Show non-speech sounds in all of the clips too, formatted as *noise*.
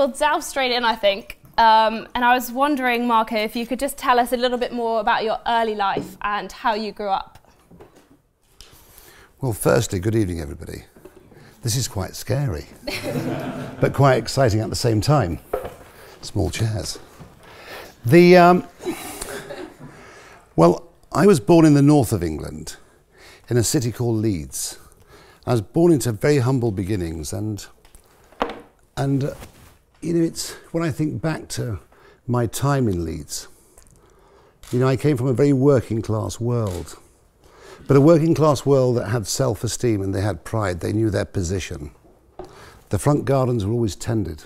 we'll delve straight in, I think. Um, and I was wondering, Marco, if you could just tell us a little bit more about your early life and how you grew up. Well, firstly, good evening, everybody. This is quite scary, *laughs* but quite exciting at the same time. Small chairs. The um, well, I was born in the north of England, in a city called Leeds. I was born into very humble beginnings, and and you know, it's when I think back to my time in Leeds. You know, I came from a very working class world, but a working class world that had self esteem and they had pride. They knew their position. The front gardens were always tended.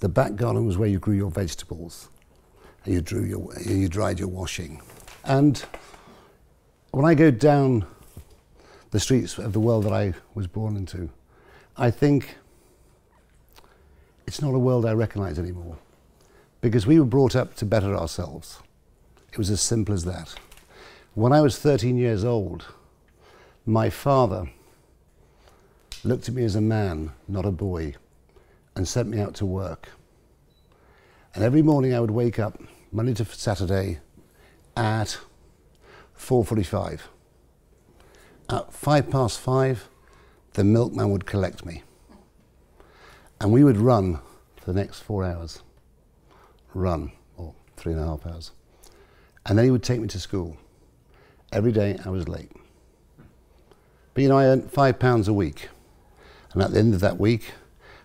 The back garden was where you grew your vegetables, and you drew your, you dried your washing. And when I go down the streets of the world that I was born into, I think it's not a world I recognize anymore because we were brought up to better ourselves. It was as simple as that. When I was 13 years old, my father looked at me as a man, not a boy, and sent me out to work. And every morning I would wake up, Monday to Saturday, at 4.45. At five past five, the milkman would collect me. And we would run for the next four hours. Run, or three and a half hours. And then he would take me to school. Every day I was late. But you know, I earned five pounds a week. And at the end of that week,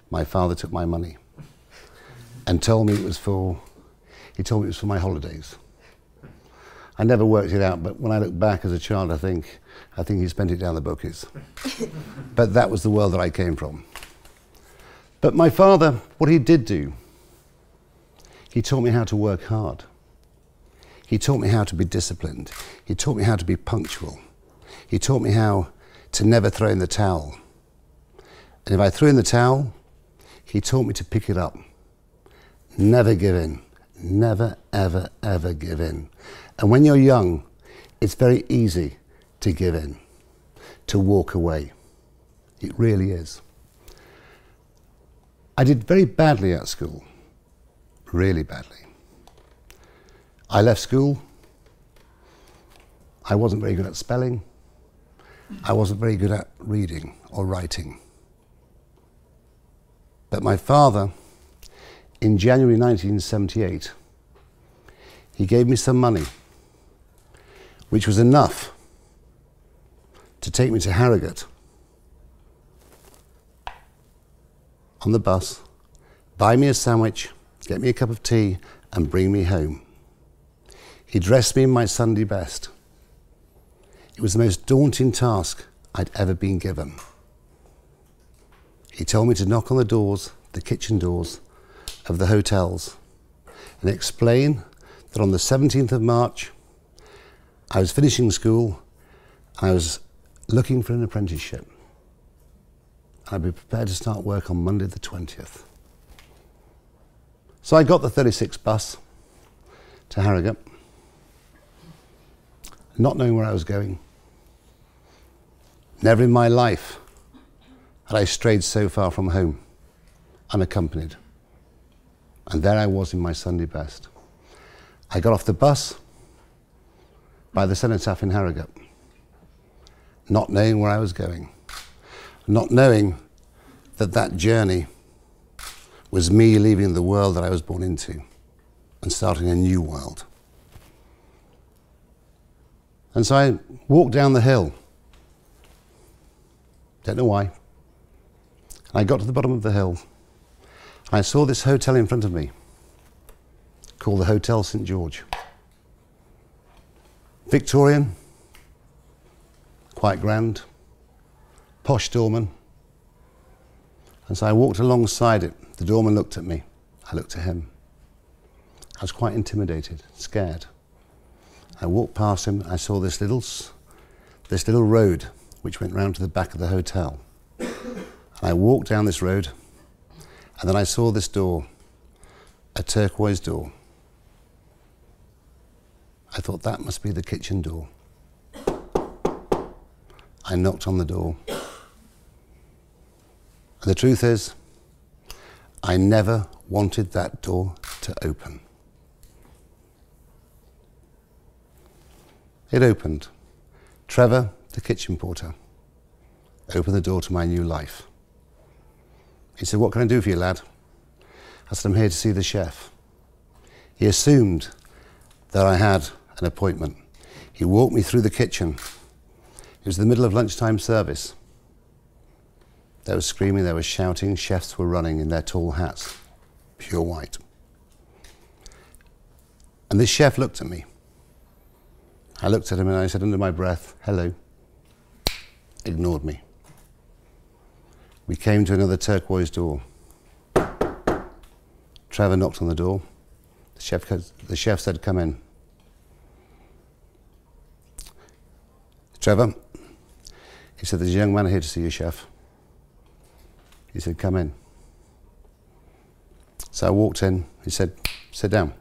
my father took my money and told me it was for, he told me it was for my holidays. I never worked it out, but when I look back as a child, I think, I think he spent it down the bookies. *laughs* but that was the world that I came from. But my father, what he did do, he taught me how to work hard. He taught me how to be disciplined. He taught me how to be punctual. He taught me how to never throw in the towel. And if I threw in the towel, he taught me to pick it up. Never give in. Never, ever, ever give in. And when you're young, it's very easy to give in, to walk away. It really is. I did very badly at school, really badly. I left school. I wasn't very good at spelling. I wasn't very good at reading or writing. But my father, in January 1978, he gave me some money, which was enough to take me to Harrogate on the bus, buy me a sandwich, get me a cup of tea, and bring me home. He dressed me in my Sunday best. It was the most daunting task I'd ever been given. He told me to knock on the doors, the kitchen doors, of the hotels and explain that on the 17th of March, I was finishing school I was looking for an apprenticeship. I'd be prepared to start work on Monday the 20th. So I got the 36 bus to Harrogate, not knowing where I was going. Never in my life had I strayed so far from home, unaccompanied. And there I was in my Sunday best. I got off the bus by the cenotaph in Harrogate, not knowing where I was going, not knowing that that journey was me leaving the world that I was born into and starting a new world. And so I walked down the hill. Don't know why. I got to the bottom of the hill. I saw this hotel in front of me called the Hotel St George. Victorian, quite grand, posh doorman. And so I walked alongside it. The doorman looked at me. I looked at him. I was quite intimidated, scared. I walked past him. I saw this little, this little road which went round to the back of the hotel. And I walked down this road, and then I saw this door, a turquoise door. I thought that must be the kitchen door. I knocked on the door. And the truth is, I never wanted that door to open. It opened. Trevor, the kitchen porter, opened the door to my new life. He said, What can I do for you, lad? I said, I'm here to see the chef. He assumed that I had an appointment. He walked me through the kitchen. It was the middle of lunchtime service. They were screaming, they were shouting, chefs were running in their tall hats, pure white. And this chef looked at me. I looked at him and I said under my breath, hello. Ignored me. We came to another turquoise door. Trevor knocked on the door. The chef, the chef said, Come in. Trevor, he said, There's a young man here to see you, chef. He said, Come in. So I walked in. He said, Sit down.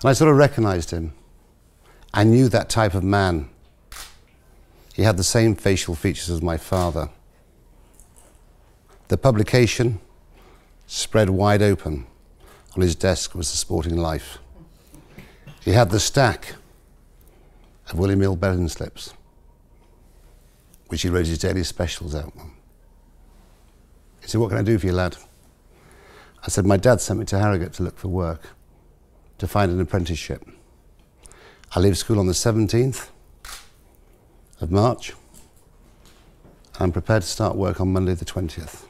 And I sort of recognized him. I knew that type of man. He had the same facial features as my father. The publication, spread wide open, on his desk was The Sporting Life. He had the stack of William Hill Belling slips, which he wrote his daily specials out on. He said, What can I do for you, lad? I said, My dad sent me to Harrogate to look for work, to find an apprenticeship. I leave school on the 17th of March. I'm prepared to start work on Monday the 20th.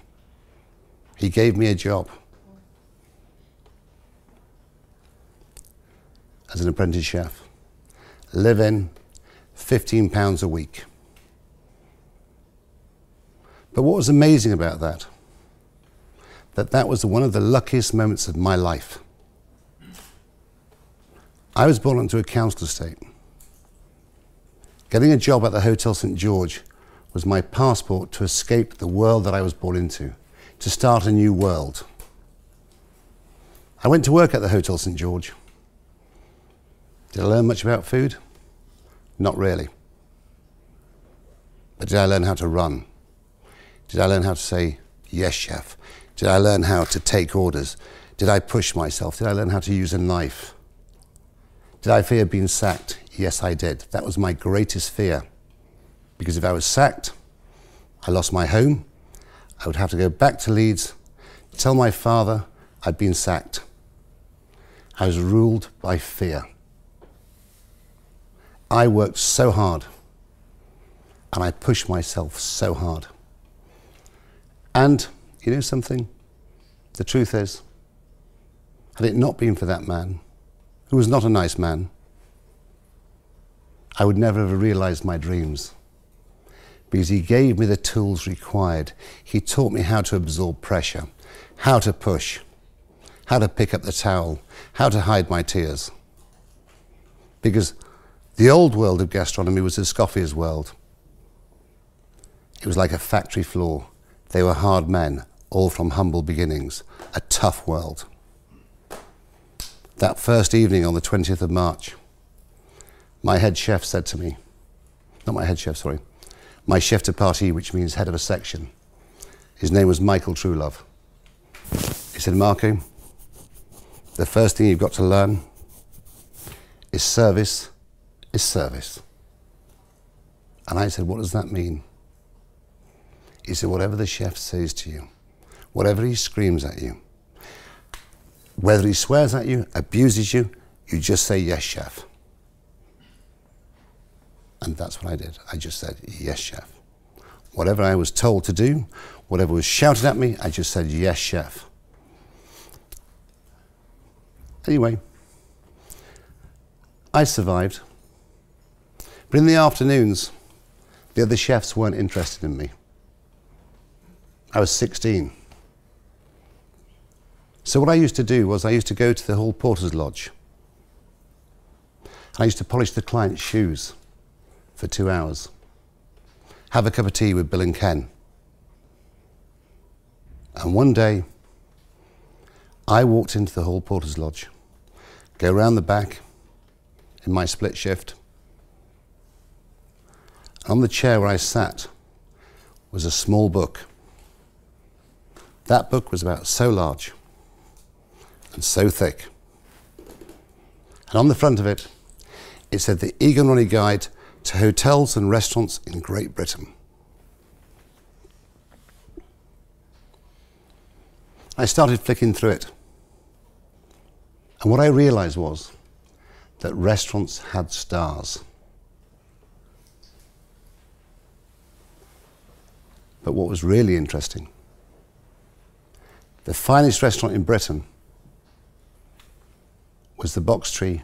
He gave me a job as an apprentice chef. Live in, £15 a week. But what was amazing about that, that that was one of the luckiest moments of my life. I was born into a council estate. Getting a job at the Hotel St George was my passport to escape the world that I was born into, to start a new world. I went to work at the Hotel St George. Did I learn much about food? Not really. But did I learn how to run? Did I learn how to say, yes, chef? Did I learn how to take orders? Did I push myself? Did I learn how to use a knife? Did I fear being sacked? Yes, I did. That was my greatest fear. Because if I was sacked, I lost my home, I would have to go back to Leeds, tell my father I'd been sacked. I was ruled by fear. I worked so hard and I pushed myself so hard. And you know something? The truth is, had it not been for that man, who was not a nice man, I would never have realized my dreams. Because he gave me the tools required. He taught me how to absorb pressure, how to push, how to pick up the towel, how to hide my tears. Because the old world of gastronomy was Escoffier's world. It was like a factory floor. They were hard men, all from humble beginnings. A tough world. That first evening on the 20th of March, my head chef said to me, not my head chef, sorry, my chef de partie, which means head of a section. His name was Michael Truelove. He said, Marco, the first thing you've got to learn is service is service. And I said, What does that mean? He said, Whatever the chef says to you, whatever he screams at you, whether he swears at you, abuses you, you just say, Yes, chef. And that's what I did. I just said, Yes, chef. Whatever I was told to do, whatever was shouted at me, I just said, Yes, chef. Anyway, I survived. But in the afternoons, the other chefs weren't interested in me. I was 16. So what I used to do was I used to go to the Hall Porter's Lodge. I used to polish the client's shoes for two hours, have a cup of tea with Bill and Ken. And one day, I walked into the Hall Porter's Lodge, go round the back in my split shift, on the chair where I sat was a small book That book was about so large and so thick. And on the front of it, it said the Egon Ronay Guide to Hotels and Restaurants in Great Britain. I started flicking through it. And what I realized was that restaurants had stars. But what was really interesting, the finest restaurant in Britain was the Box Tree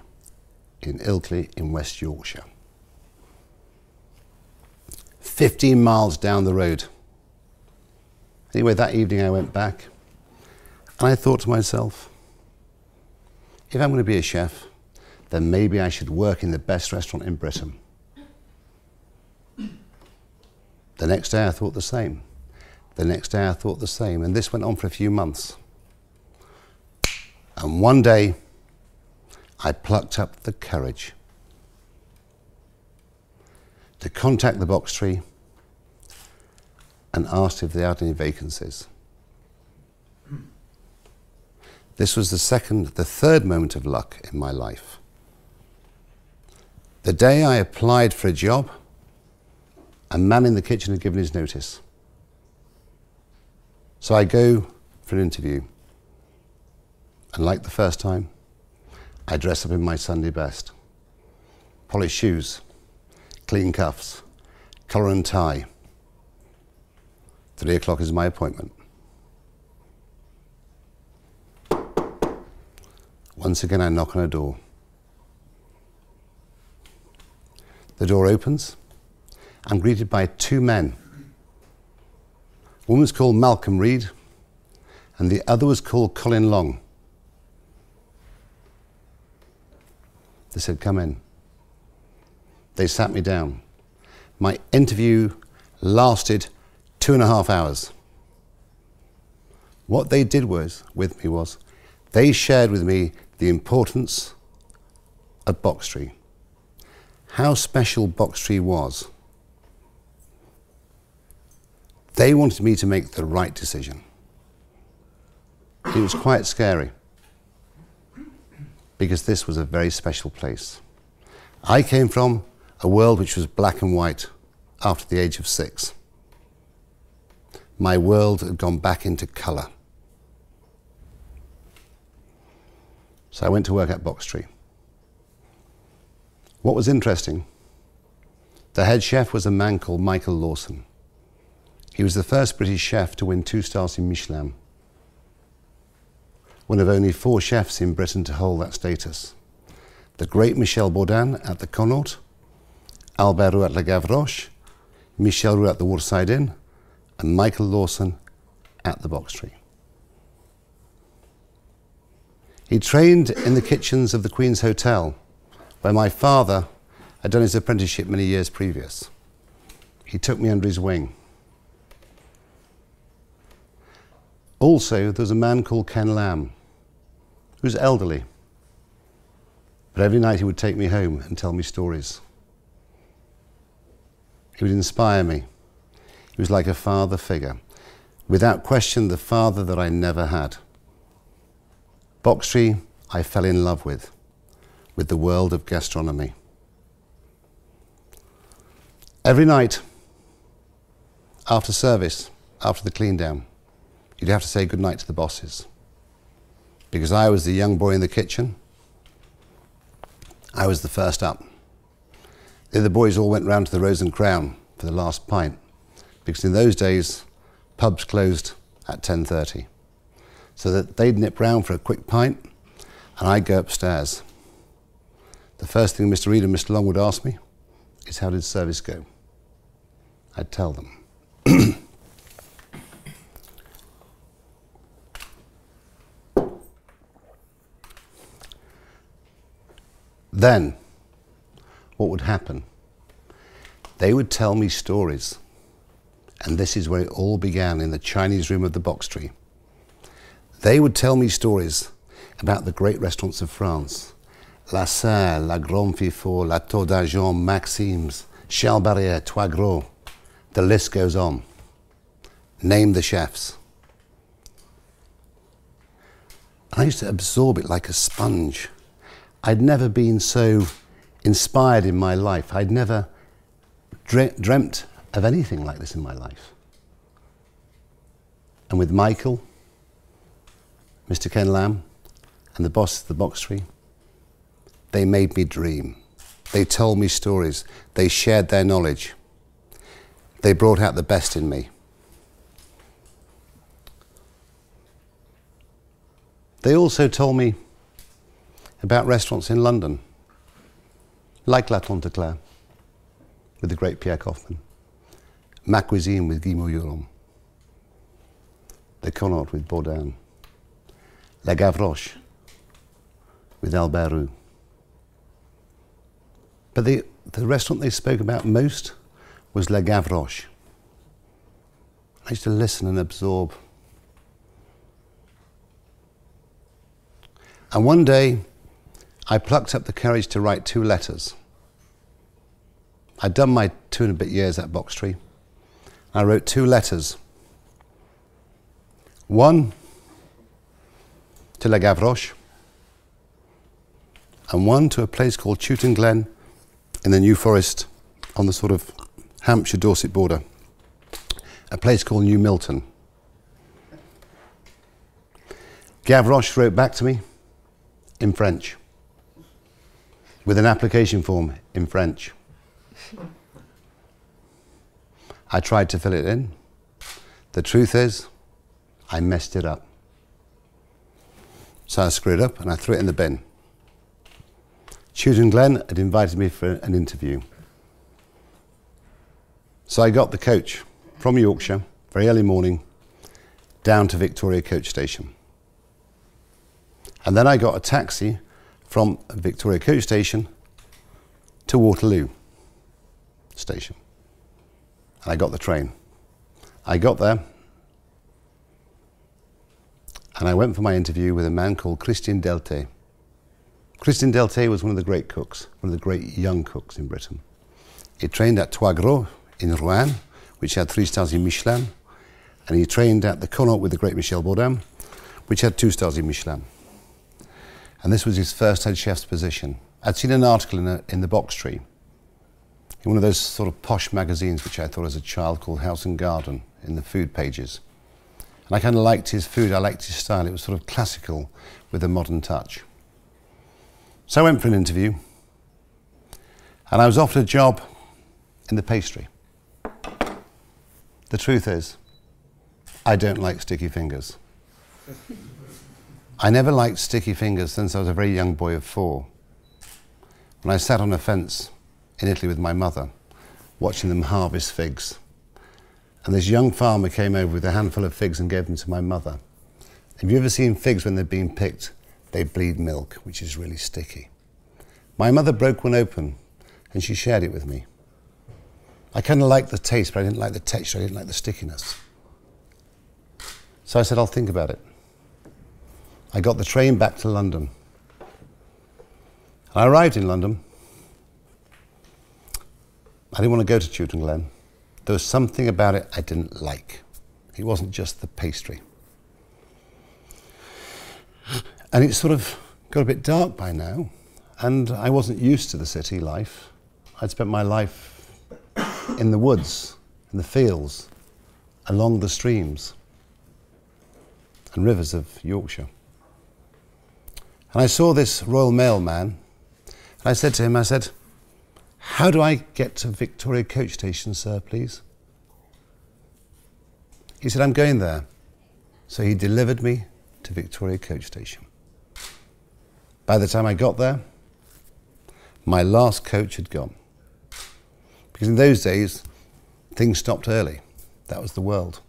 in Ilkley in West Yorkshire. 15 miles down the road. Anyway, that evening I went back and I thought to myself, if I'm going to be a chef, then maybe I should work in the best restaurant in Britain. The next day I thought the same. The next day I thought the same. And this went on for a few months. And one day I plucked up the courage to contact the box tree and asked if they had any vacancies. This was the second, the third moment of luck in my life. The day I applied for a job, a man in the kitchen had given his notice. So I go for an interview. And like the first time, I dress up in my Sunday best. Polished shoes, clean cuffs, collar and tie. Three o'clock is my appointment. Once again, I knock on a door. The door opens. I'm greeted by two men. One was called Malcolm Reed, and the other was called Colin Long. They said, Come in. They sat me down. My interview lasted two and a half hours. What they did was with me was they shared with me the importance of Box Tree, how special Box Tree was. They wanted me to make the right decision. It was quite scary because this was a very special place. I came from a world which was black and white after the age of six. My world had gone back into colour. So I went to work at Box Tree. What was interesting, the head chef was a man called Michael Lawson. He was the first British chef to win two stars in Michelin one of only four chefs in Britain to hold that status. The great Michel Bourdin at the Connaught, Albert Roux at La Gavroche, Michel Roux at the Waterside Inn, and Michael Lawson at the Box Tree. He trained in the kitchens of the Queen's Hotel, where my father had done his apprenticeship many years previous. He took me under his wing. Also, there was a man called Ken Lamb, who was elderly. But every night he would take me home and tell me stories. He would inspire me. He was like a father figure. Without question, the father that I never had. Box Tree, I fell in love with, with the world of gastronomy. Every night, after service, after the clean down, you'd have to say goodnight to the bosses because I was the young boy in the kitchen. I was the first up. The other boys all went round to the Rose and Crown for the last pint, because in those days, pubs closed at 10.30. So that they'd nip round for a quick pint, and I'd go upstairs. The first thing Mr. Reed and Mr. Long would ask me is, how did service go? I'd tell them. *clears throat* Then, what would happen? They would tell me stories. And this is where it all began in the Chinese room of the box tree. They would tell me stories about the great restaurants of France La Salle, Le Grand Véfour, La Tour d'Argent, Maxim's, Charles Barrier, Trois Gros. The list goes on. Name the chefs. I used to absorb it like a sponge. I'd never been so inspired in my life. I'd never dre- dreamt of anything like this in my life. And with Michael, Mr. Ken Lamb, and the boss of the box tree, they made me dream. They told me stories. They shared their knowledge. They brought out the best in me. They also told me about restaurants in London, like La Claire, with the great Pierre Koffmann, Ma Cuisine with Guy Mouilleron, the Connaught with Bourdin, La Gavroche with Albert Roux. But the, the restaurant they spoke about most was La Gavroche. I used to listen and absorb. And one day, I plucked up the courage to write two letters. I'd done my two and a bit years at Box Tree. I wrote two letters. One to La Gavroche, and one to a place called Chewton Glen in the New Forest on the sort of Hampshire Dorset border, a place called New Milton. Gavroche wrote back to me in French with an application form in French. I tried to fill it in. The truth is, I messed it up. So I screwed up and I threw it in the bin. Chewton Glen had invited me for an interview. So I got the coach from Yorkshire, very early morning, down to Victoria Coach Station. And then I got a taxi from Victoria Coach Station to Waterloo Station. And I got the train. I got there and I went for my interview with a man called Christian Delteil. Christian Delteil was one of the great cooks, one of the great young cooks in Britain. He trained at Trois Gros in Roanne, which had three stars in Michelin, and he trained at the Connaught with the great Michel Bourdin, which had two stars in Michelin. And this was his first head chef's position. I'd seen an article in, a, in the box tree, in one of those sort of posh magazines which I thought as a child called House and Garden in the food pages. And I kind of liked his food, I liked his style. It was sort of classical with a modern touch. So I went for an interview and I was offered a job in the pastry. The truth is, I don't like sticky fingers. *laughs* I never liked sticky fingers since I was a very young boy of four. When I sat on a fence in Italy with my mother, watching them harvest figs. And this young farmer came over with a handful of figs and gave them to my mother. Have you ever seen figs when they've been picked? They bleed milk, which is really sticky. My mother broke one open and she shared it with me. I kind of liked the taste, but I didn't like the texture, I didn't like the stickiness. So I said, I'll think about it. I got the train back to London. I arrived in London. I didn't want to go to Chewton Glen. There was something about it I didn't like. It wasn't just the pastry. And it sort of got a bit dark by now, and I wasn't used to the city life. I'd spent my life in the woods, in the fields, along the streams and rivers of Yorkshire. And I saw this Royal Mail man, and I said to him, I said, How do I get to Victoria Coach Station, sir, please? He said, I'm going there. So he delivered me to Victoria Coach Station. By the time I got there, my last coach had gone. Because in those days, things stopped early. That was the world.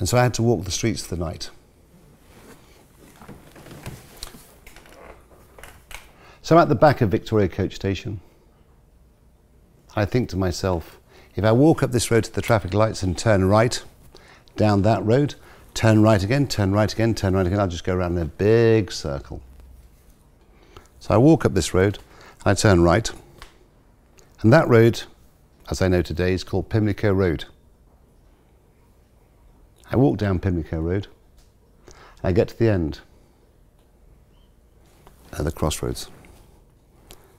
And so I had to walk the streets of the night. So I'm at the back of Victoria Coach Station. I think to myself, if I walk up this road to the traffic lights and turn right down that road, turn right again, turn right again, turn right again, I'll just go around in a big circle. So I walk up this road, I turn right, and that road, as I know today, is called Pimlico Road. I walk down Pimlico Road, I get to the end, at the crossroads.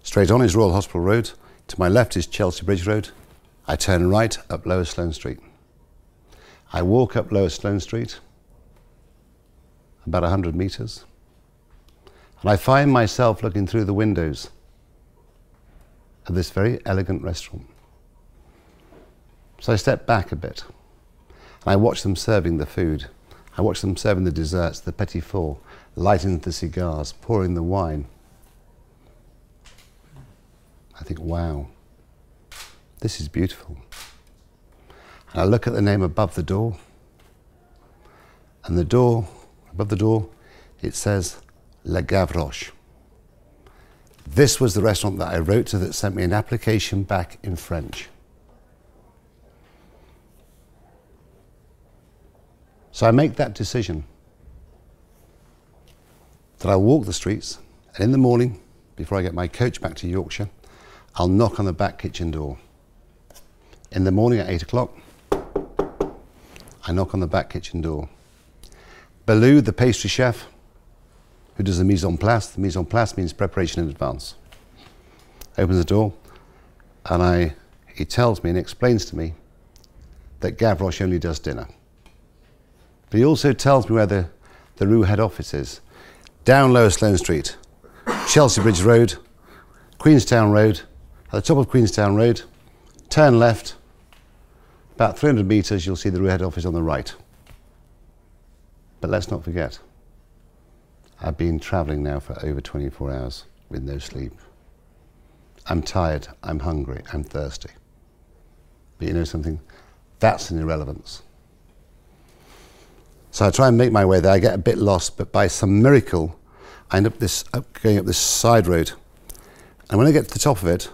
Straight on is Royal Hospital Road. To my left is Chelsea Bridge Road. I turn right up Lower Sloane Street. I walk up Lower Sloane Street, about 100 metres, and I find myself looking through the windows of this very elegant restaurant. So I step back a bit and I watch them serving the food. I watch them serving the desserts, the petit four, lighting the cigars, pouring the wine. I think, wow, this is beautiful. And I look at the name above the door, and the door, above the door, it says Le Gavroche. This was the restaurant that I wrote to that sent me an application back in French. So I make that decision that I'll walk the streets, and in the morning, before I get my coach back to Yorkshire, I'll knock on the back kitchen door. In the morning at 8 o'clock, I knock on the back kitchen door. Belou, the pastry chef, who does the mise en place, the mise en place means preparation in advance, opens the door, and I, he tells me and explains to me that Gavroche only does dinner. But he also tells me where the, the Roux head office is. Down Lower Sloane Street, Chelsea Bridge Road, Queenstown Road, at the top of Queenstown Road, turn left, about 300 metres, you'll see the head office on the right. But let's not forget, I've been travelling now for over 24 hours with no sleep. I'm tired, I'm hungry, I'm thirsty. But you know something? That's an irrelevance. So I try and make my way there. I get a bit lost, but by some miracle, I end up, this, up going up this side road. And when I get to the top of it,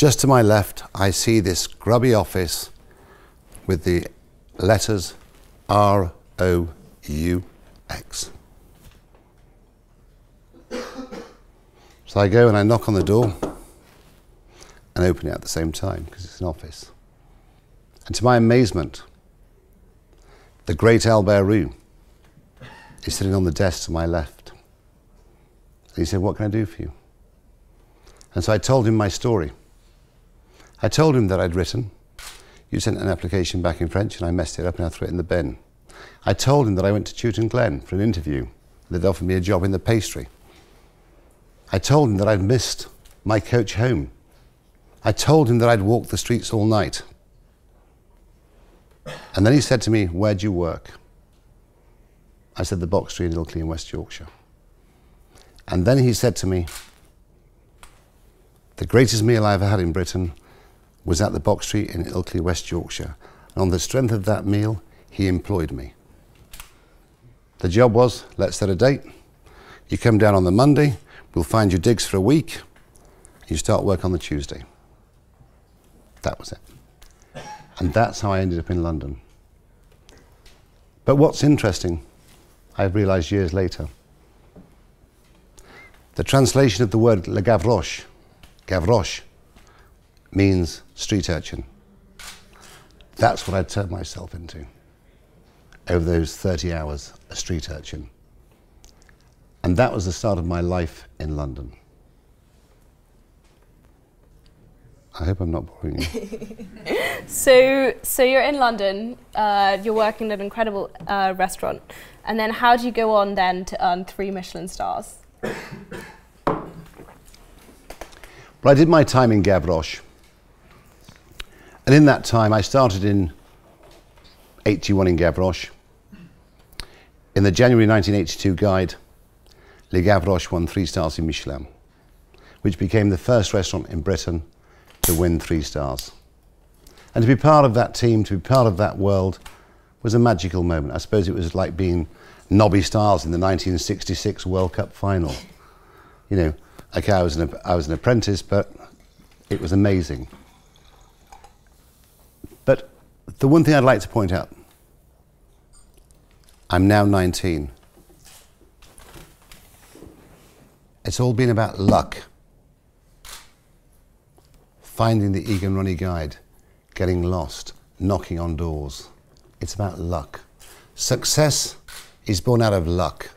just to my left, I see this grubby office with the letters R O U X. So I go and I knock on the door and open it at the same time because it's an office. And to my amazement, the great Albert Roux is sitting on the desk to my left. And he said, What can I do for you? And so I told him my story. I told him that I'd written. You sent an application back in French and I messed it up and I threw it in the bin. I told him that I went to Chewton Glen for an interview. They'd offered me a job in the pastry. I told him that I'd missed my coach home. I told him that I'd walked the streets all night. And then he said to me, Where'd you work? I said, The Box Tree in Ilkley in West Yorkshire. And then he said to me, The greatest meal I ever had in Britain was at the Box Tree in Ilkley, West Yorkshire. And on the strength of that meal, he employed me. The job was let's set a date. You come down on the Monday, we'll find you digs for a week. You start work on the Tuesday. That was it. And that's how I ended up in London. But what's interesting, I've realized years later, the translation of the word Le Gavroche, Gavroche, means street urchin. That's what I turned myself into over those 30 hours, a street urchin. And that was the start of my life in London. I hope I'm not boring you. *laughs* so, so you're in London. Uh, you're working at an incredible uh, restaurant, and then how do you go on then to earn three Michelin stars? Well, I did my time in Gavroche. And in that time, I started in 81 in Gavroche. In the January 1982 guide, Le Gavroche won three stars in Michelin, which became the first restaurant in Britain to win three stars. And to be part of that team, to be part of that world, was a magical moment. I suppose it was like being Nobby Stiles in the 1966 World Cup final. You know, okay, I was an, I was an apprentice, but it was amazing. The one thing I'd like to point out I'm now 19. It's all been about luck. Finding the Egon Ronay guide, getting lost, knocking on doors. It's about luck. Success is born out of luck.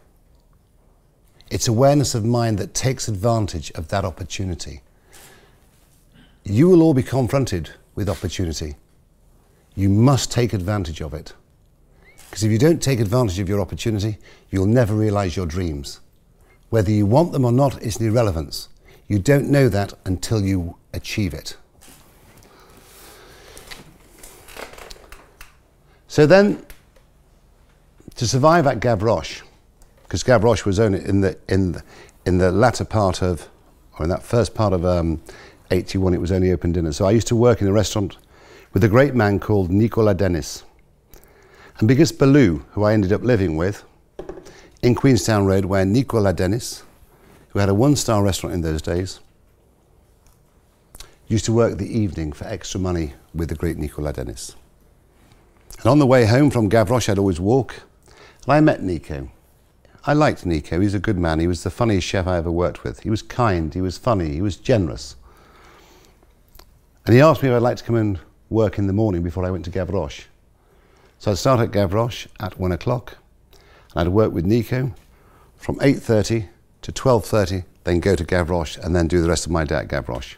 It's awareness of mind that takes advantage of that opportunity. You will all be confronted with opportunity. You must take advantage of it. Because if you don't take advantage of your opportunity, you'll never realize your dreams. Whether you want them or not is an irrelevance. You don't know that until you achieve it. So then, to survive at Gavroche, because Gavroche was only in the, in, the, in the latter part of, or in that first part of um, 81, it was only open dinner. So I used to work in a restaurant with a great man called Nico Ladenis. And because Baloo, who I ended up living with, in Queenstown Road, where Nico Ladenis, who had a one star restaurant in those days, used to work the evening for extra money with the great Nico Ladenis. And on the way home from Gavroche, I'd always walk, and I met Nico. I liked Nico. He was a good man. He was the funniest chef I ever worked with. He was kind, he was funny, he was generous. And he asked me if I'd like to come and work in the morning before I went to Gavroche. So I'd start at Gavroche at one o'clock, and I'd work with Nico from 8.30 to 12.30, then go to Gavroche, and then do the rest of my day at Gavroche.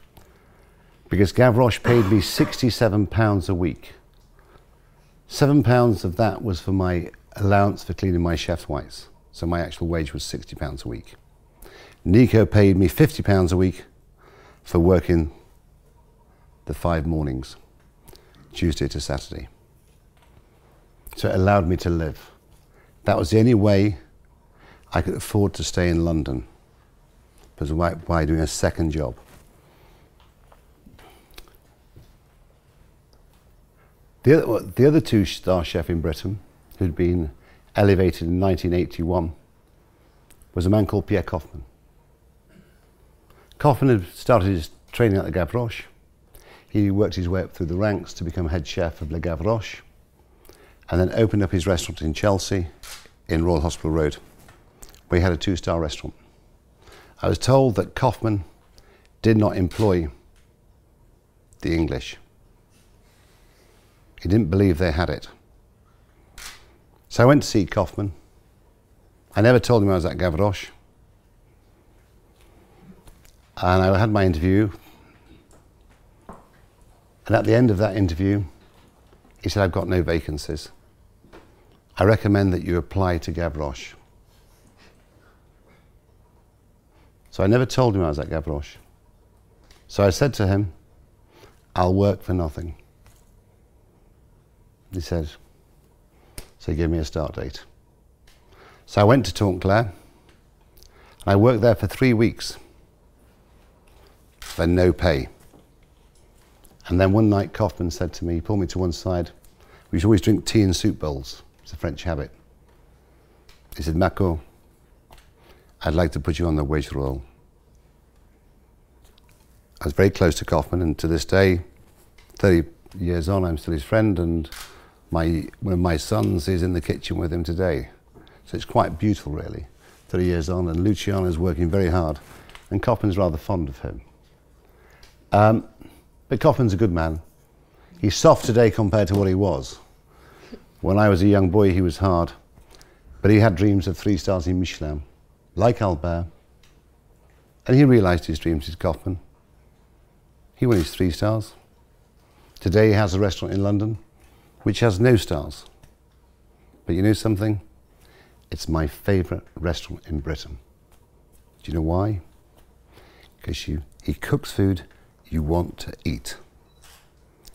Because Gavroche paid me £67 a week. Seven pounds of that was for my allowance for cleaning my chef's whites. So my actual wage was £60 a week. Nico paid me £50 a week for working the five mornings, Tuesday to Saturday. So it allowed me to live. That was the only way I could afford to stay in London, because why, by doing a second job. The other, the other two star chef in Britain, who'd been elevated in 1981, was a man called Pierre Koffmann. Koffmann had started his training at the Gavroche. He worked his way up through the ranks to become head chef of Le Gavroche and then opened up his restaurant in Chelsea in Royal Hospital Road, where he had a two star restaurant. I was told that Koffmann did not employ the English. He didn't believe they had it. So I went to see Koffmann. I never told him I was at Gavroche. And I had my interview and at the end of that interview, he said, I've got no vacancies. I recommend that you apply to Gavroche. So I never told him I was at Gavroche. So I said to him, I'll work for nothing. He said, so he gave me a start date. So I went to Tante Claire, and I worked there for three weeks for no pay. And then one night, Koffmann said to me, he pulled me to one side, we should always drink tea in soup bowls. It's a French habit. He said, Mako, I'd like to put you on the wage roll. I was very close to Koffmann, and to this day, 30 years on, I'm still his friend, and my, one of my sons is in the kitchen with him today. So it's quite beautiful, really, 30 years on, and Luciano is working very hard, and Koffmann's rather fond of him. Um, but Koffmann's a good man. He's soft today compared to what he was. When I was a young boy, he was hard. But he had dreams of three stars in Michelin, like Albert. And he realised his dreams, his Koffmann. He won his three stars. Today he has a restaurant in London which has no stars. But you know something? It's my favourite restaurant in Britain. Do you know why? Because he cooks food you want to eat.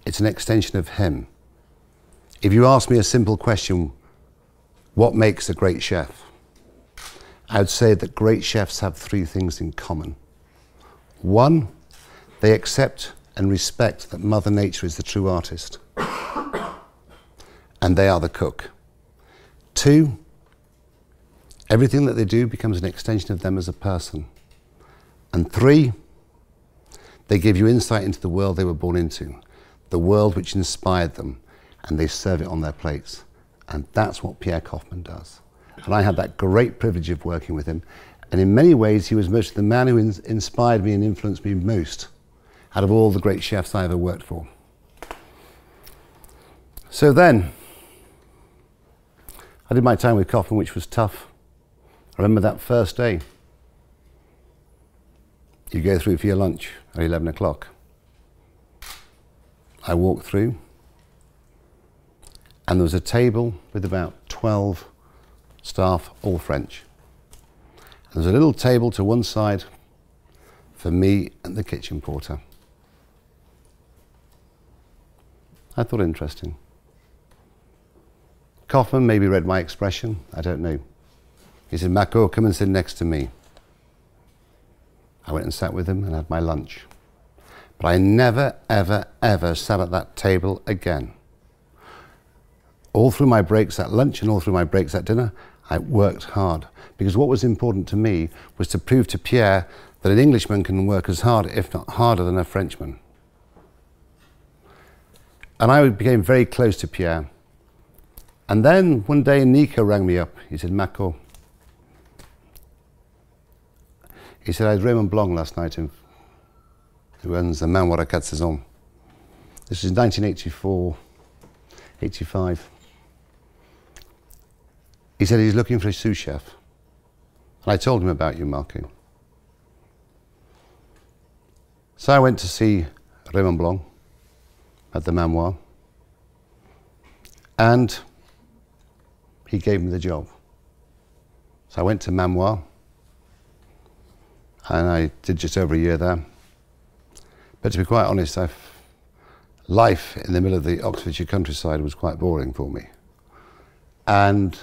It's an extension of Him. If you ask me a simple question, what makes a great chef? I would say that great chefs have three things in common. One, they accept and respect that Mother Nature is the true artist, and they are the cook. Two, everything that they do becomes an extension of them as a person. And three, they give you insight into the world they were born into, the world which inspired them, and they serve it on their plates. And that's what Pierre Koffmann does. And I had that great privilege of working with him. And in many ways, he was most the man who in inspired me and influenced me most out of all the great chefs I ever worked for. So then, I did my time with Koffmann, which was tough. I remember that first day. You go through for your lunch at 11 o'clock. I walked through, and there was a table with about 12 staff, all French. There's a little table to one side for me and the kitchen porter. I thought interesting. Koffmann maybe read my expression, I don't know. He said, Marco, come and sit next to me. I went and sat with him and had my lunch. But I never, ever, ever sat at that table again. All through my breaks at lunch and all through my breaks at dinner, I worked hard because what was important to me was to prove to Pierre that an Englishman can work as hard, if not harder, than a Frenchman. And I became very close to Pierre. And then one day Nico rang me up. He said, Marco, he said, I had Raymond Blanc last night, who runs the Manoir aux Quat'Saisons. This is 1984, 85. He said he's looking for a sous chef. And I told him about you, Marco. So I went to see Raymond Blanc at the Manoir. And he gave me the job. So I went to Manoir and I did just over a year there. But to be quite honest, I've, life in the middle of the Oxfordshire countryside was quite boring for me. And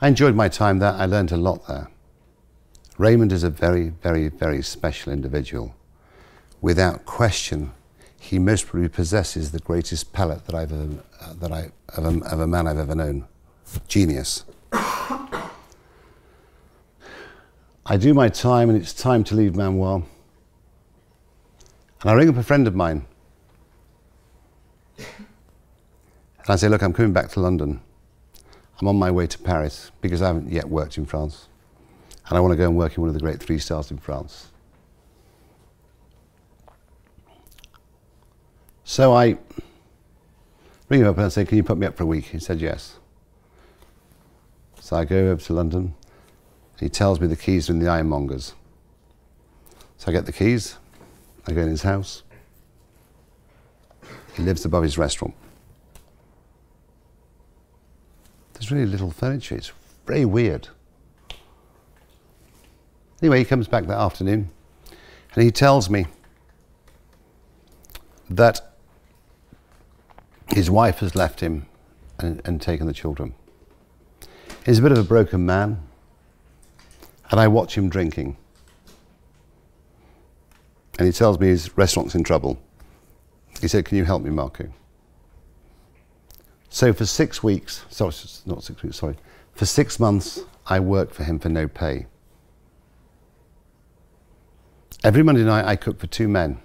I enjoyed my time there. I learned a lot there. Raymond is a very, very, very special individual. Without question, he most probably possesses the greatest palate that I've ever, uh, that I, of, a, of a man I've ever known. Genius. I do my time and it's time to leave Manoir. And I ring up a friend of mine. And I say, look, I'm coming back to London. I'm on my way to Paris because I haven't yet worked in France. And I want to go and work in one of the great three stars in France. So I ring him up and I say, Can you put me up for a week? He said, Yes. So I go over to London. He tells me the keys are in the ironmonger's. So I get the keys. I go in his house. He lives above his restaurant. There's really little furniture. It's very weird. Anyway, he comes back that afternoon and he tells me that his wife has left him and, and taken the children. He's a bit of a broken man, and I watch him drinking. And he tells me his restaurant's in trouble. He said, Can you help me, Marco? So for six weeks, sorry, not six weeks, sorry, for six months, I worked for him for no pay. Every Monday night, I cook for two men.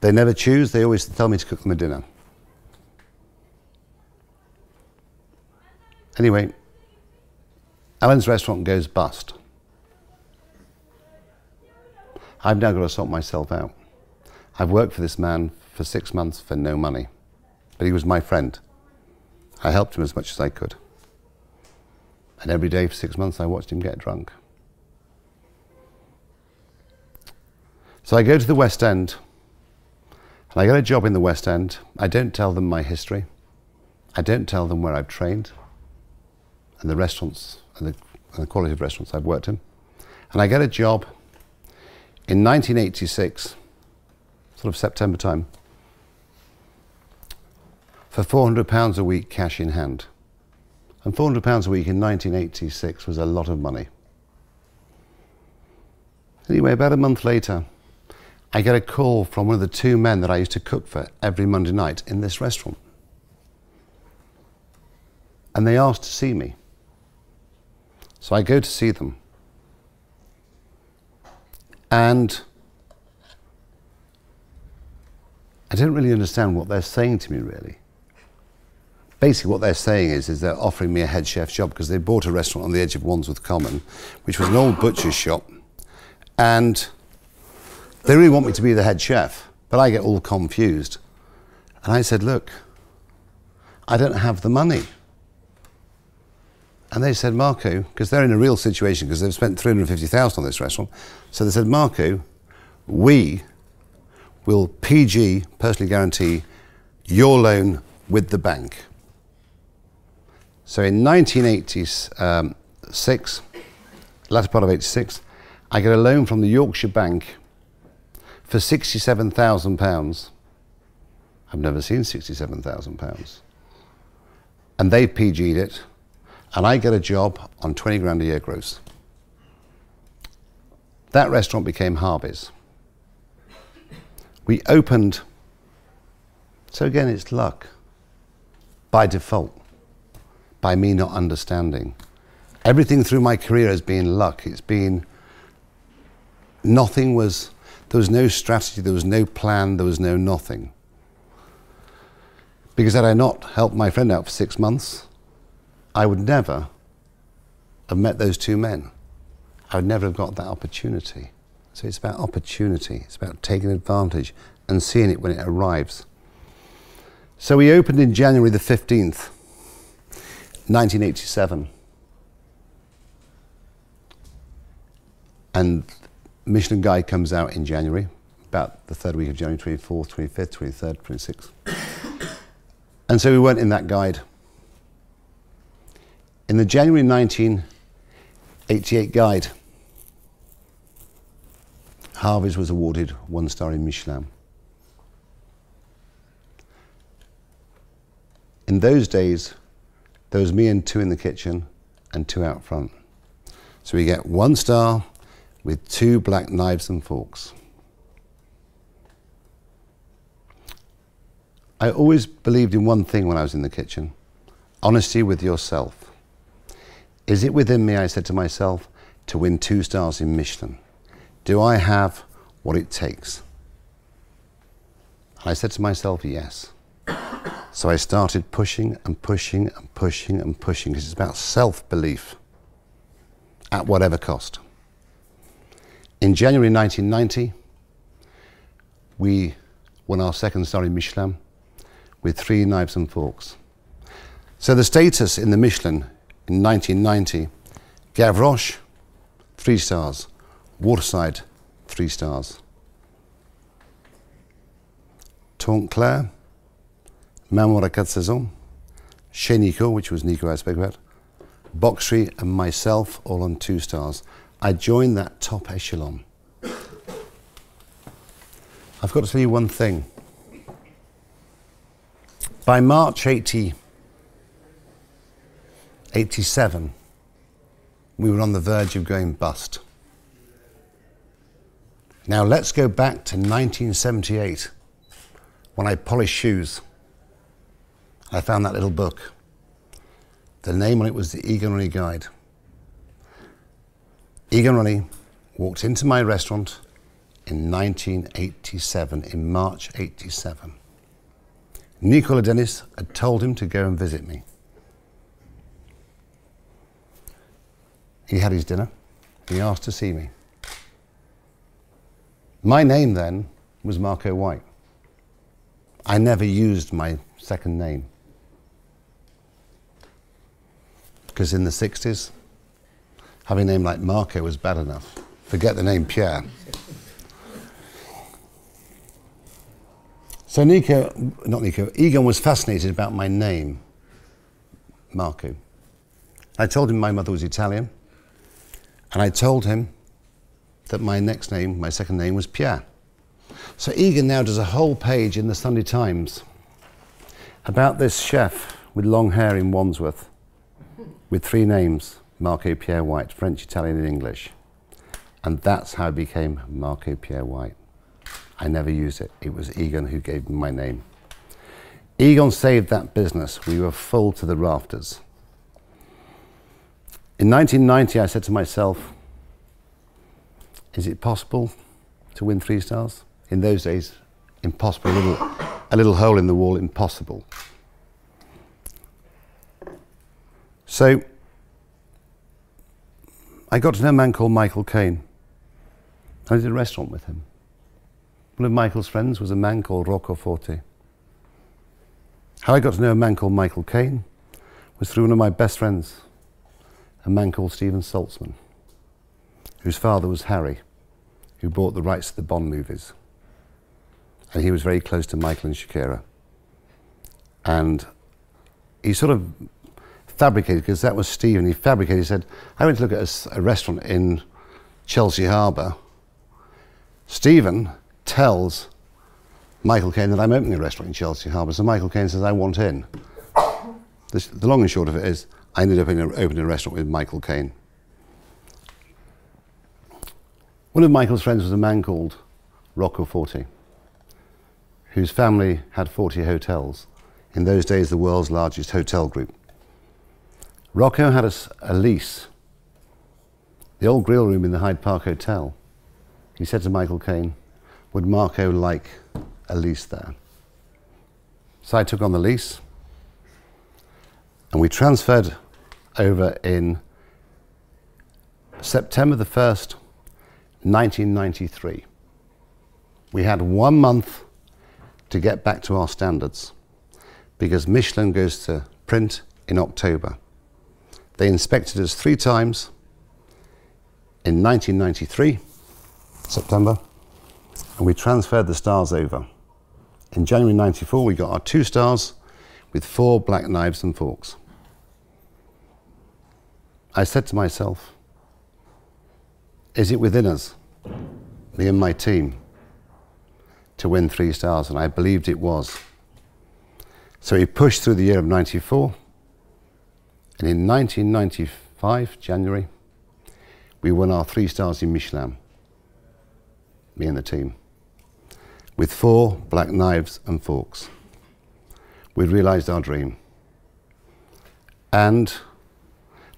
They never choose, they always tell me to cook them a dinner. Anyway, Alan's restaurant goes bust. I've now got to sort myself out. I've worked for this man for six months for no money, but he was my friend. I helped him as much as I could. And every day for six months, I watched him get drunk. So I go to the West End, and I get a job in the West End. I don't tell them my history. I don't tell them where I've trained and the restaurants and the, quality of restaurants I've worked in. And I get a job in 1986, sort of September time, for £400 a week cash in hand. And £400 a week in 1986 was a lot of money. Anyway, about a month later, I get a call from one of the two men that I used to cook for every Monday night in this restaurant. And they asked to see me. So I go to see them. And I don't really understand what they're saying to me, really. Basically, what they're saying is, is they're offering me a head chef job because they bought a restaurant on the edge of Wandsworth Common, which was an old butcher's shop. And they really want me to be the head chef, but I get all confused. And I said, Look, I don't have the money. And they said, Marco, because they're in a real situation because they've spent 350,000 on this restaurant. So they said, Marco, we will PG, personally guarantee, your loan with the bank. So in 1986, latter part of 86, I get a loan from the Yorkshire Bank for £67,000. I've never seen £67,000. And they PG'd it, and I get a job on 20 grand a year gross. That restaurant became Harvey's. We opened, so again, it's luck by default by me not understanding. Everything through my career has been luck. It's been nothing was there was no strategy, there was no plan, there was no nothing. Because had I not helped my friend out for six months, I would never have met those two men. I would never have got that opportunity. So it's about opportunity, it's about taking advantage and seeing it when it arrives. So we opened in January the 15th. 1987. And Michelin Guide comes out in January, about the third week of January, 24th, 25th, 23rd, 26th. and so we weren't in that guide. In the January 1988 guide, Harvey's was awarded one star in Michelin. In those days, there was me and two in the kitchen and two out front. So we get one star with two black knives and forks. I always believed in one thing when I was in the kitchen honesty with yourself. Is it within me, I said to myself, to win two stars in Michelin? Do I have what it takes? And I said to myself, yes. So I started pushing and pushing and pushing and pushing because it's about self belief at whatever cost. In January 1990, we won our second star in Michelin with three knives and forks. So the status in the Michelin in 1990 Gavroche, three stars, Waterside, three stars. Claire, Manoir aux Quat'Saisons, Chez Nico, which was Nico I spoke about, Box Tree and myself all on two stars. I joined that top echelon. I've got to tell you one thing. By March 80, 87, we were on the verge of going bust. Now let's go back to 1978 when I polished shoes. I found that little book. The name on it was the Egon Ronay Guide. Egon Ronay walked into my restaurant in 1987, in March 87. Nico Ladenis had told him to go and visit me. He had his dinner. He asked to see me. My name then was Marco White. I never used my second name. because in the 60s, having a name like Marco was bad enough. Forget the name Pierre. So Nico, not Nico, Egon was fascinated about my name, Marco. I told him my mother was Italian, and I told him that my next name, my second name, was Pierre. So Egon now does a whole page in the Sunday Times about this chef with long hair in Wandsworth with three names Marco Pierre White, French, Italian, and English. And that's how I became Marco Pierre White. I never used it. It was Egon who gave me my name. Egon saved that business. We were full to the rafters. In 1990, I said to myself, is it possible to win three stars? In those days, impossible, a little, a little hole in the wall, impossible. So I got to know a man called Michael Caine. I did a restaurant with him. One of Michael's friends was a man called Rocco Forte. How I got to know a man called Michael Caine was through one of my best friends, a man called Stephen Saltzman, whose father was Harry, who bought the rights to the Bond movies. And he was very close to Michael and Shakira. And he sort of fabricated, because that was Stephen, he fabricated, he said, I went to look at a, a restaurant in Chelsea Harbour. Stephen tells Michael Caine that I'm opening a restaurant in Chelsea Harbour. So Michael Caine says, I want in. This, the long and short of it is, I ended up in a, opening a restaurant with Michael Caine. One of Michael's friends was a man called Rocco Forte, whose family had 40 hotels. In those days, the world's largest hotel group. Rocco had a, a lease, the old grill room in the Hyde Park Hotel. He said to Michael Caine, Would Marco like a lease there? So I took on the lease and we transferred over in September the 1st, 1993. We had one month to get back to our standards because Michelin goes to print in October. They inspected us three times in 1993, September, and we transferred the stars over. In January 94, we got our two stars with four black knives and forks. I said to myself, is it within us, me and my team, to win three stars? And I believed it was. So we pushed through the year of 94. And in 1995, January, we won our three stars in Michelin, me and the team, with four black knives and forks. We realised our dream. And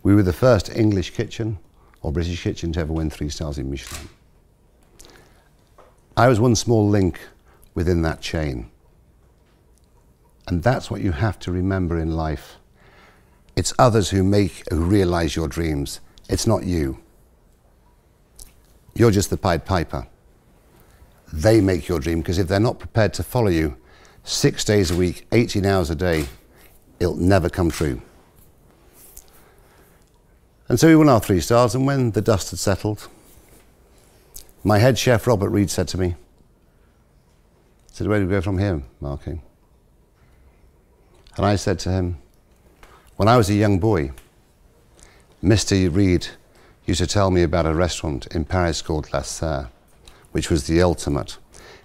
we were the first English kitchen or British kitchen to ever win three stars in Michelin. I was one small link within that chain. And that's what you have to remember in life. It's others who make, who realize your dreams. It's not you. You're just the Pied Piper. They make your dream because if they're not prepared to follow you six days a week, 18 hours a day, it'll never come true. And so we won our three stars, and when the dust had settled, my head chef, Robert Reed, said to me, said, where do we go from here, Marky? And I said to him, when I was a young boy, Mr. Reed used to tell me about a restaurant in Paris called Lasserre, which was the ultimate,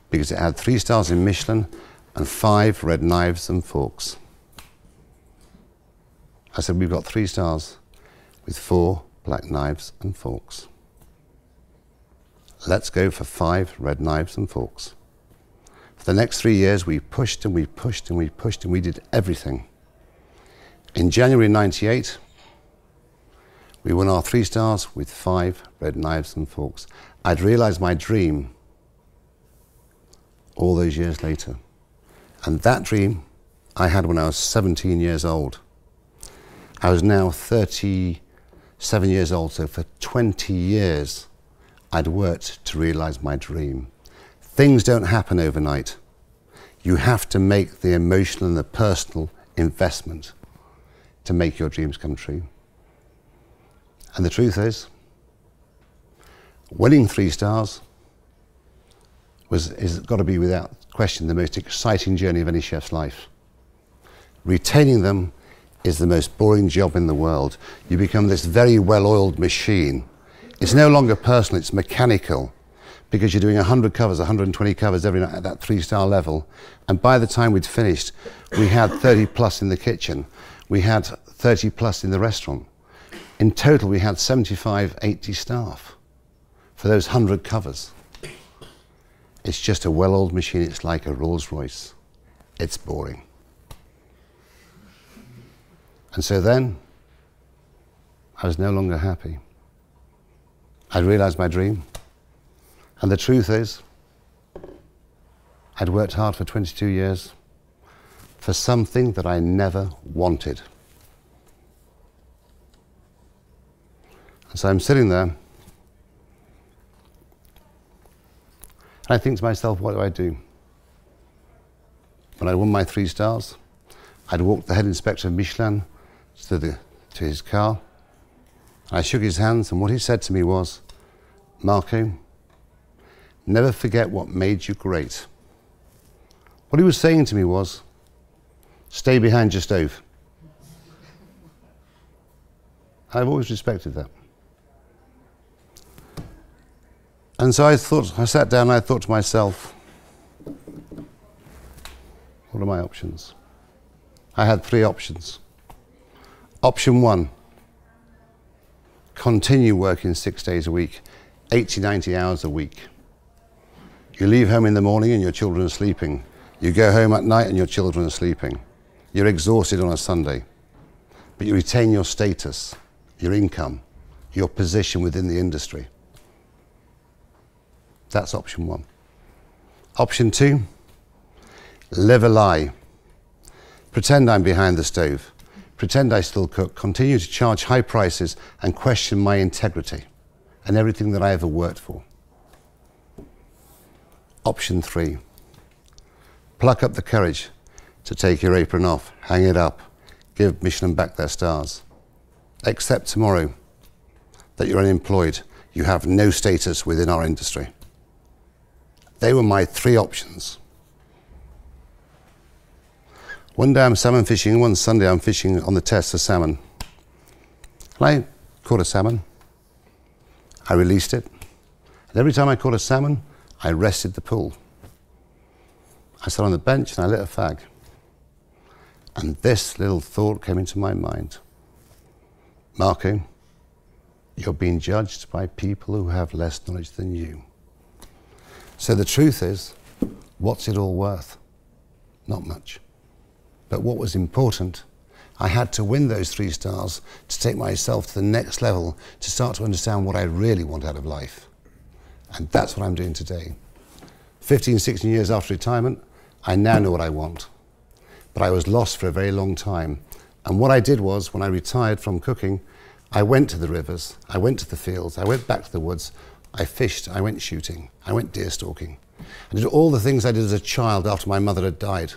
because it had three stars in Michelin and five red knives and forks. I said, we've got three stars with four black knives and forks. Let's go for five red knives and forks. For the next three years, we pushed and we pushed and we pushed and we did everything. In January 98, we won our three stars with five red knives and forks. I'd realized my dream all those years later. And that dream I had when I was 17 years old. I was now 30 seven years old, so for 20 years, I'd worked to realize my dream. Things don't happen overnight. You have to make the emotional and the personal investment to make your dreams come true. And the truth is, winning three stars was, is got to be without question the most exciting journey of any chef's life. Retaining them is the most boring job in the world. You become this very well oiled machine. It's no longer personal, it's mechanical because you're doing 100 covers, 120 covers every night at that three star level. And by the time we'd finished, we had 30 plus in the kitchen, we had 30 plus in the restaurant. In total, we had 75, 80 staff for those 100 covers. It's just a well oiled machine, it's like a Rolls Royce. It's boring. And so then, I was no longer happy. I'd realized my dream. And the truth is, I'd worked hard for 22 years for something that I never wanted. And so I'm sitting there, and I think to myself, what do I do? When I won my three stars, I'd walked the head inspector of Michelin to, the, to his car. I shook his hands, and what he said to me was, Marco, never forget what made you great. What he was saying to me was, stay behind your stove. I've always respected that. And so I thought, I sat down and I thought to myself, what are my options? I had three options. Option one, continue working six days a week, 80, 90 hours a week. You leave home in the morning and your children are sleeping. You go home at night and your children are sleeping. You're exhausted on a Sunday, but you retain your status, your income, your position within the industry. That's option one. Option two, live a lie. Pretend I'm behind the stove. Pretend I still cook. Continue to charge high prices and question my integrity and everything that I ever worked for. Option three, pluck up the courage to take your apron off, hang it up, give Michelin back their stars. Accept tomorrow that you're unemployed, you have no status within our industry. They were my three options. One day I'm salmon fishing, one Sunday I'm fishing on the test for salmon. And I caught a salmon. I released it. And every time I caught a salmon, I rested the pool. I sat on the bench and I lit a fag. And this little thought came into my mind Marco, you're being judged by people who have less knowledge than you. So the truth is, what's it all worth? Not much. But what was important, I had to win those three stars to take myself to the next level to start to understand what I really want out of life. And that's what I'm doing today. 15, 16 years after retirement, I now know what I want. But I was lost for a very long time. And what I did was, when I retired from cooking, I went to the rivers, I went to the fields, I went back to the woods, I fished, I went shooting, I went deer stalking. I did all the things I did as a child after my mother had died,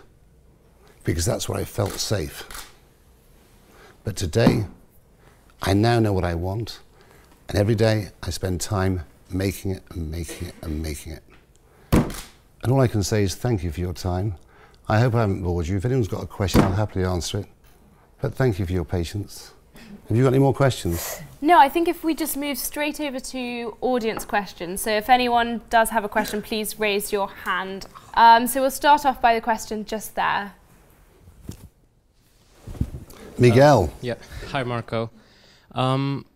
because that's where I felt safe. But today, I now know what I want, and every day I spend time making it and making it and making it. And all I can say is thank you for your time. I hope I haven't bored you. If anyone's got a question, I'll happily answer it. But thank you for your patience. Have you got any more questions? No, I think if we just move straight over to audience questions. So if anyone does have a question, please raise your hand. Um, so we'll start off by the question just there. Miguel. Uh, yeah. Hi, Marco. Um,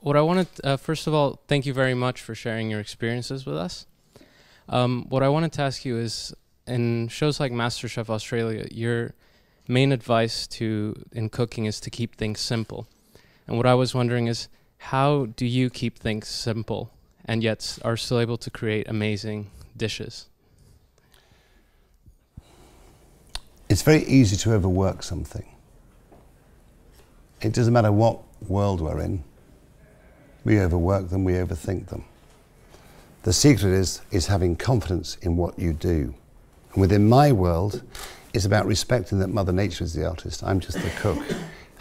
what I wanted, uh, first of all, thank you very much for sharing your experiences with us. Um, what I wanted to ask you is, in shows like MasterChef Australia, your main advice to in cooking is to keep things simple. And what I was wondering is, how do you keep things simple and yet are still able to create amazing dishes? It's very easy to overwork something. It doesn't matter what world we're in. We overwork them, we overthink them. The secret is, is having confidence in what you do. And within my world, it's about respecting that Mother Nature is the artist. I'm just the cook.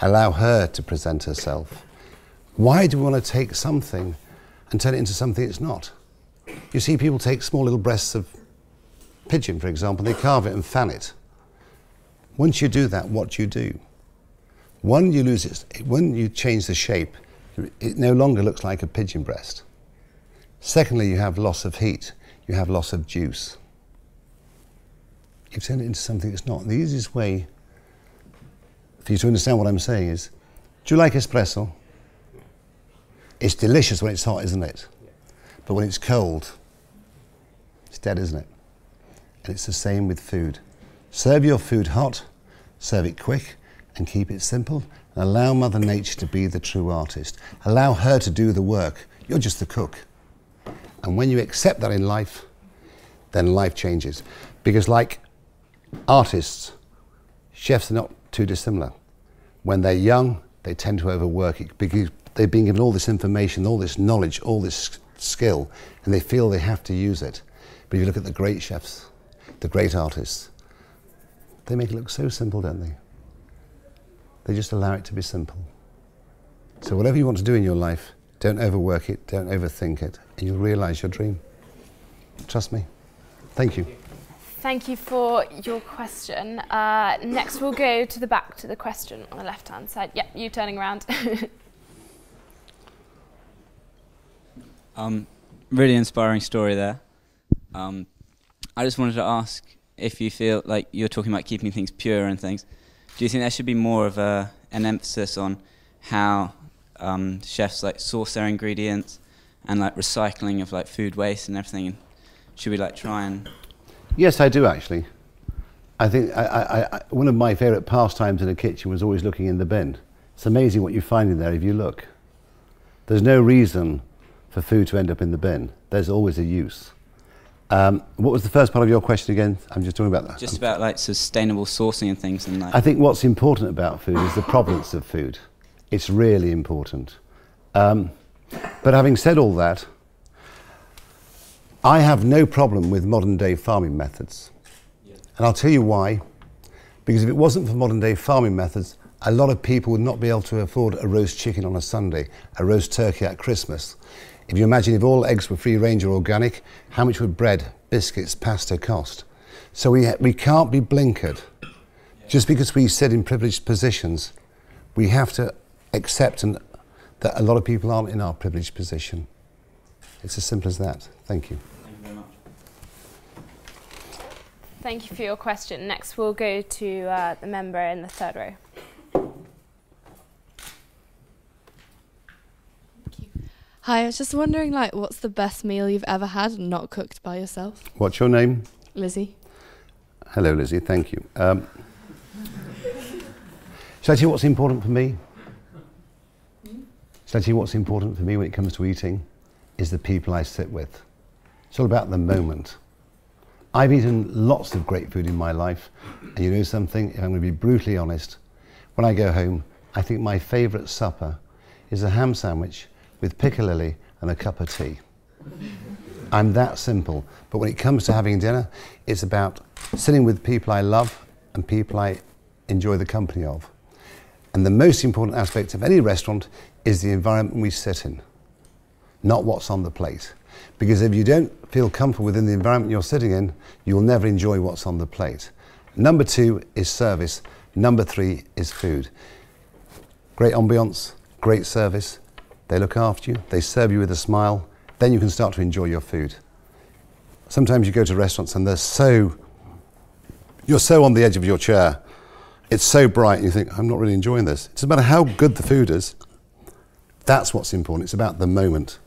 Allow her to present herself. Why do we want to take something and turn it into something it's not? You see people take small little breasts of pigeon, for example, they carve it and fan it. Once you do that, what do you do? One, you lose it. When you change the shape, it no longer looks like a pigeon breast. Secondly, you have loss of heat, you have loss of juice. You've turned it into something that's not. The easiest way for you to understand what I'm saying is do you like espresso? It's delicious when it's hot, isn't it? But when it's cold, it's dead, isn't it? And it's the same with food. Serve your food hot, serve it quick, and keep it simple. Allow Mother Nature to be the true artist. Allow her to do the work. You're just the cook. And when you accept that in life, then life changes. Because, like artists, chefs are not too dissimilar. When they're young, they tend to overwork it because they've been given all this information, all this knowledge, all this skill, and they feel they have to use it. But if you look at the great chefs, the great artists, they make it look so simple, don't they? They just allow it to be simple. So, whatever you want to do in your life, don't overwork it, don't overthink it, and you'll realize your dream. Trust me. Thank you. Thank you for your question. Uh, next, we'll go to the back to the question on the left hand side. Yep, you turning around. *laughs* um, really inspiring story there. Um, I just wanted to ask if you feel like you're talking about keeping things pure and things. Do you think there should be more of a, an emphasis on how um, chefs like source their ingredients and like recycling of like food waste and everything? Should we like try and Yes, I do actually. I think I, I, I, one of my favourite pastimes in a kitchen was always looking in the bin. It's amazing what you find in there if you look. There's no reason for food to end up in the bin. There's always a use. Um, what was the first part of your question again? I'm just talking about that. Just about like sustainable sourcing and things and like. I think what's important about food is the provenance of food. It's really important. Um, but having said all that, I have no problem with modern day farming methods. And I'll tell you why. Because if it wasn't for modern day farming methods, a lot of people would not be able to afford a roast chicken on a Sunday, a roast turkey at Christmas. If you imagine if all eggs were free range or organic, how much would bread, biscuits, pasta cost? So we, we can't be blinkered. Just because we sit in privileged positions, we have to accept and, that a lot of people aren't in our privileged position. It's as simple as that. Thank you. Thank you very much. Thank you for your question. Next, we'll go to uh, the member in the third row. Hi, I was just wondering, like, what's the best meal you've ever had not cooked by yourself? What's your name? Lizzie. Hello, Lizzie. Thank you. Um, shall I tell you what's important for me? Shall I tell you what's important for me when it comes to eating? Is the people I sit with. It's all about the moment. I've eaten lots of great food in my life, and you know something? If I'm going to be brutally honest, when I go home, I think my favourite supper is a ham sandwich with piccalilli and a cup of tea. I'm that simple. But when it comes to having dinner, it's about sitting with people I love and people I enjoy the company of. And the most important aspect of any restaurant is the environment we sit in, not what's on the plate. Because if you don't feel comfortable within the environment you're sitting in, you will never enjoy what's on the plate. Number two is service. Number three is food. Great ambiance, great service. They look after you, they serve you with a smile. Then you can start to enjoy your food. Sometimes you go to restaurants and they're so, you're so on the edge of your chair. It's so bright, and you think, I'm not really enjoying this. It doesn't matter how good the food is. That's what's important. It's about the moment.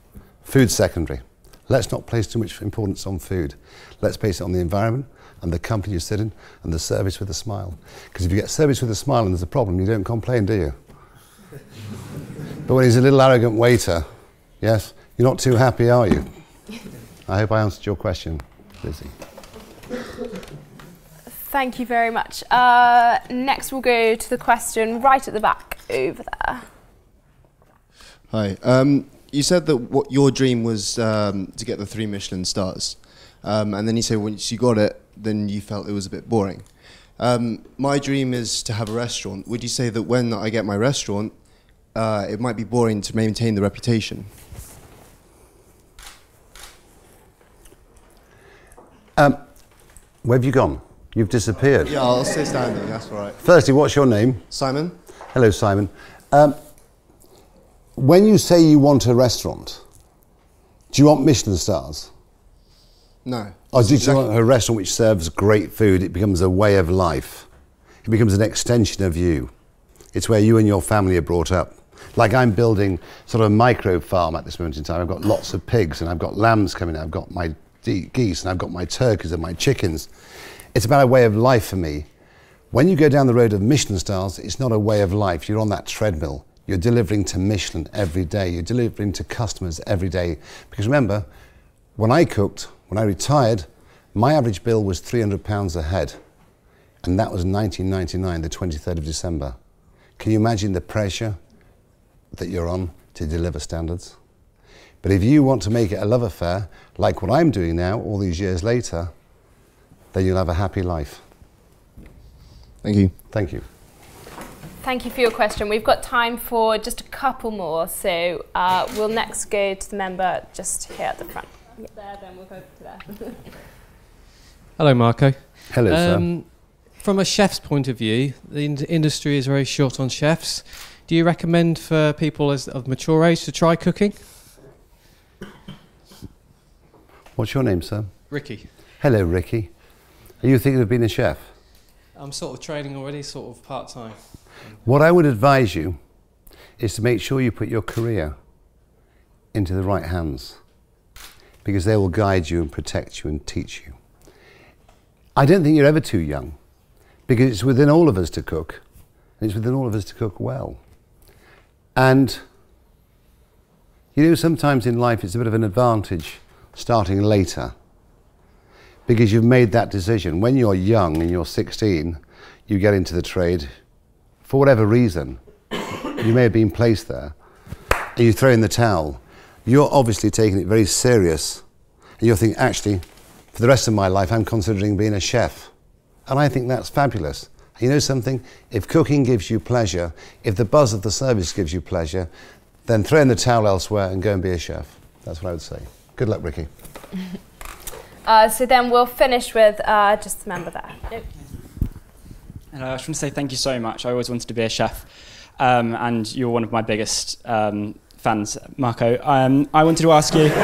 Food's secondary. Let's not place too much importance on food. Let's place it on the environment and the company you sit in and the service with a smile. Because if you get service with a smile and there's a problem, you don't complain, do you? But when he's a little arrogant waiter, yes, you're not too happy, are you? *laughs* I hope I answered your question, Lizzie. Thank you very much. Uh, next, we'll go to the question right at the back over there. Hi. Um, you said that what your dream was um, to get the three Michelin stars, um, and then you said once you got it, then you felt it was a bit boring. Um, my dream is to have a restaurant. Would you say that when I get my restaurant, uh, it might be boring to maintain the reputation? Um, where have you gone? You've disappeared. Yeah, I'll stay standing. That's all right. Firstly, what's your name? Simon. Hello, Simon. Um, when you say you want a restaurant, do you want Michelin stars? No. Or do you want a restaurant which serves great food? It becomes a way of life. It becomes an extension of you. It's where you and your family are brought up. Like I'm building sort of a micro farm at this moment in time. I've got lots of pigs and I've got lambs coming. I've got my geese and I've got my turkeys and my chickens. It's about a way of life for me. When you go down the road of Michelin stars, it's not a way of life. You're on that treadmill. You're delivering to Michelin every day. You're delivering to customers every day. Because remember, when I cooked, when I retired, my average bill was £300 a head. And that was 1999, the 23rd of December. Can you imagine the pressure that you're on to deliver standards? But if you want to make it a love affair, like what I'm doing now, all these years later, then you'll have a happy life. Thank you. Thank you. thank you for your question. We've got time for just a couple more, so uh, we'll next go to the member just here at the front. Yeah. There, then we'll go to there. *laughs* Hello, Marco. Hello, sir. Um, from a chef's point of view, the in- industry is very short on chefs. Do you recommend for people as of mature age to try cooking? What's your name, sir? Ricky. Hello, Ricky. Are you thinking of being a chef? I'm sort of training already, sort of part time. What I would advise you is to make sure you put your career into the right hands because they will guide you and protect you and teach you. I don't think you're ever too young because it's within all of us to cook and it's within all of us to cook well. And you know, sometimes in life it's a bit of an advantage starting later because you've made that decision. When you're young and you're 16, you get into the trade for whatever reason. you may have been placed there and you throw in the towel. You're obviously taking it very serious and you're thinking, actually, for the rest of my life, I'm considering being a chef. And I think that's fabulous. You know something? If cooking gives you pleasure, if the buzz of the service gives you pleasure, then throw in the towel elsewhere and go and be a chef. That's what I would say. Good luck, Ricky. *laughs* Uh, so then we'll finish with uh, just the member there. Nope. Hello, I just want to say thank you so much. I always wanted to be a chef, um, and you're one of my biggest um, fans, Marco. Um, I wanted to ask you. *laughs*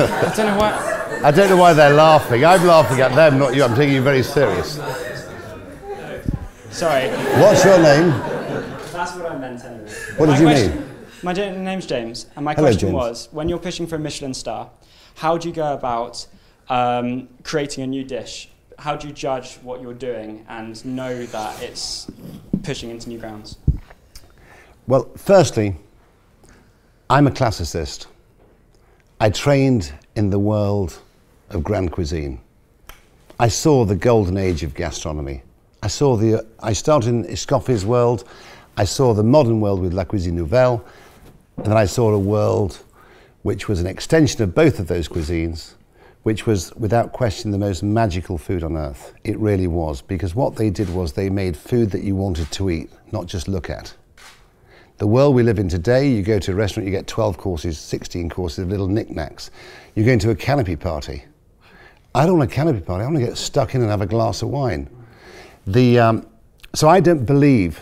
I don't know why. I don't know why they're laughing. I'm laughing at them, not you. I'm taking you very serious. Sorry, What's your name? that's what I meant anyway. What My did you question- mean? My name's James, and my Hello, question James. was: when you're pushing for a Michelin star, how do you go about um, creating a new dish? How do you judge what you're doing and know that it's pushing into new grounds? Well, firstly, I'm a classicist. I trained in the world of grand cuisine. I saw the golden age of gastronomy. I saw the. I started in Escoffier's world. I saw the modern world with La Cuisine Nouvelle, and then I saw a world which was an extension of both of those cuisines, which was without question the most magical food on earth. It really was, because what they did was they made food that you wanted to eat, not just look at. The world we live in today, you go to a restaurant, you get 12 courses, 16 courses of little knickknacks. You go into a canapé party. I don't want a canapé party, I want to get stuck in and have a glass of wine. The, um, so I don't believe,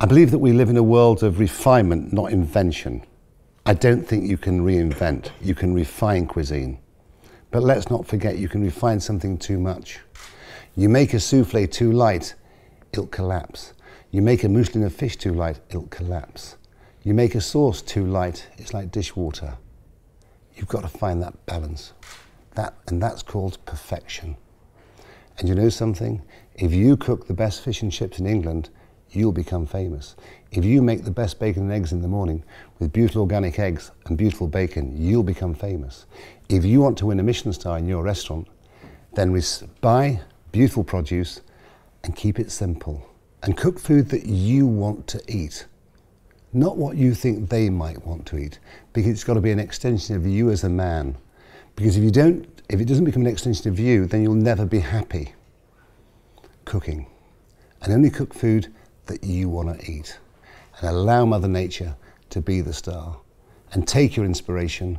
I believe that we live in a world of refinement, not invention. I don't think you can reinvent, you can refine cuisine. But let's not forget, you can refine something too much. You make a souffle too light, it'll collapse. You make a mousseline of fish too light, it'll collapse. You make a sauce too light, it's like dishwater. You've got to find that balance. That, and that's called perfection. And you know something? If you cook the best fish and chips in England, you'll become famous. If you make the best bacon and eggs in the morning with beautiful organic eggs and beautiful bacon, you'll become famous. If you want to win a Michelin star in your restaurant, then buy beautiful produce and keep it simple. And cook food that you want to eat, not what you think they might want to eat, because it's got to be an extension of you as a man. Because if you don't, if it doesn't become an extension of you, then you'll never be happy cooking. And only cook food that you want to eat. And allow Mother Nature to be the star. And take your inspiration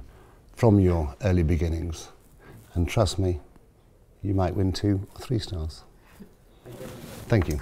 from your early beginnings. And trust me, you might win two or three stars. Thank you.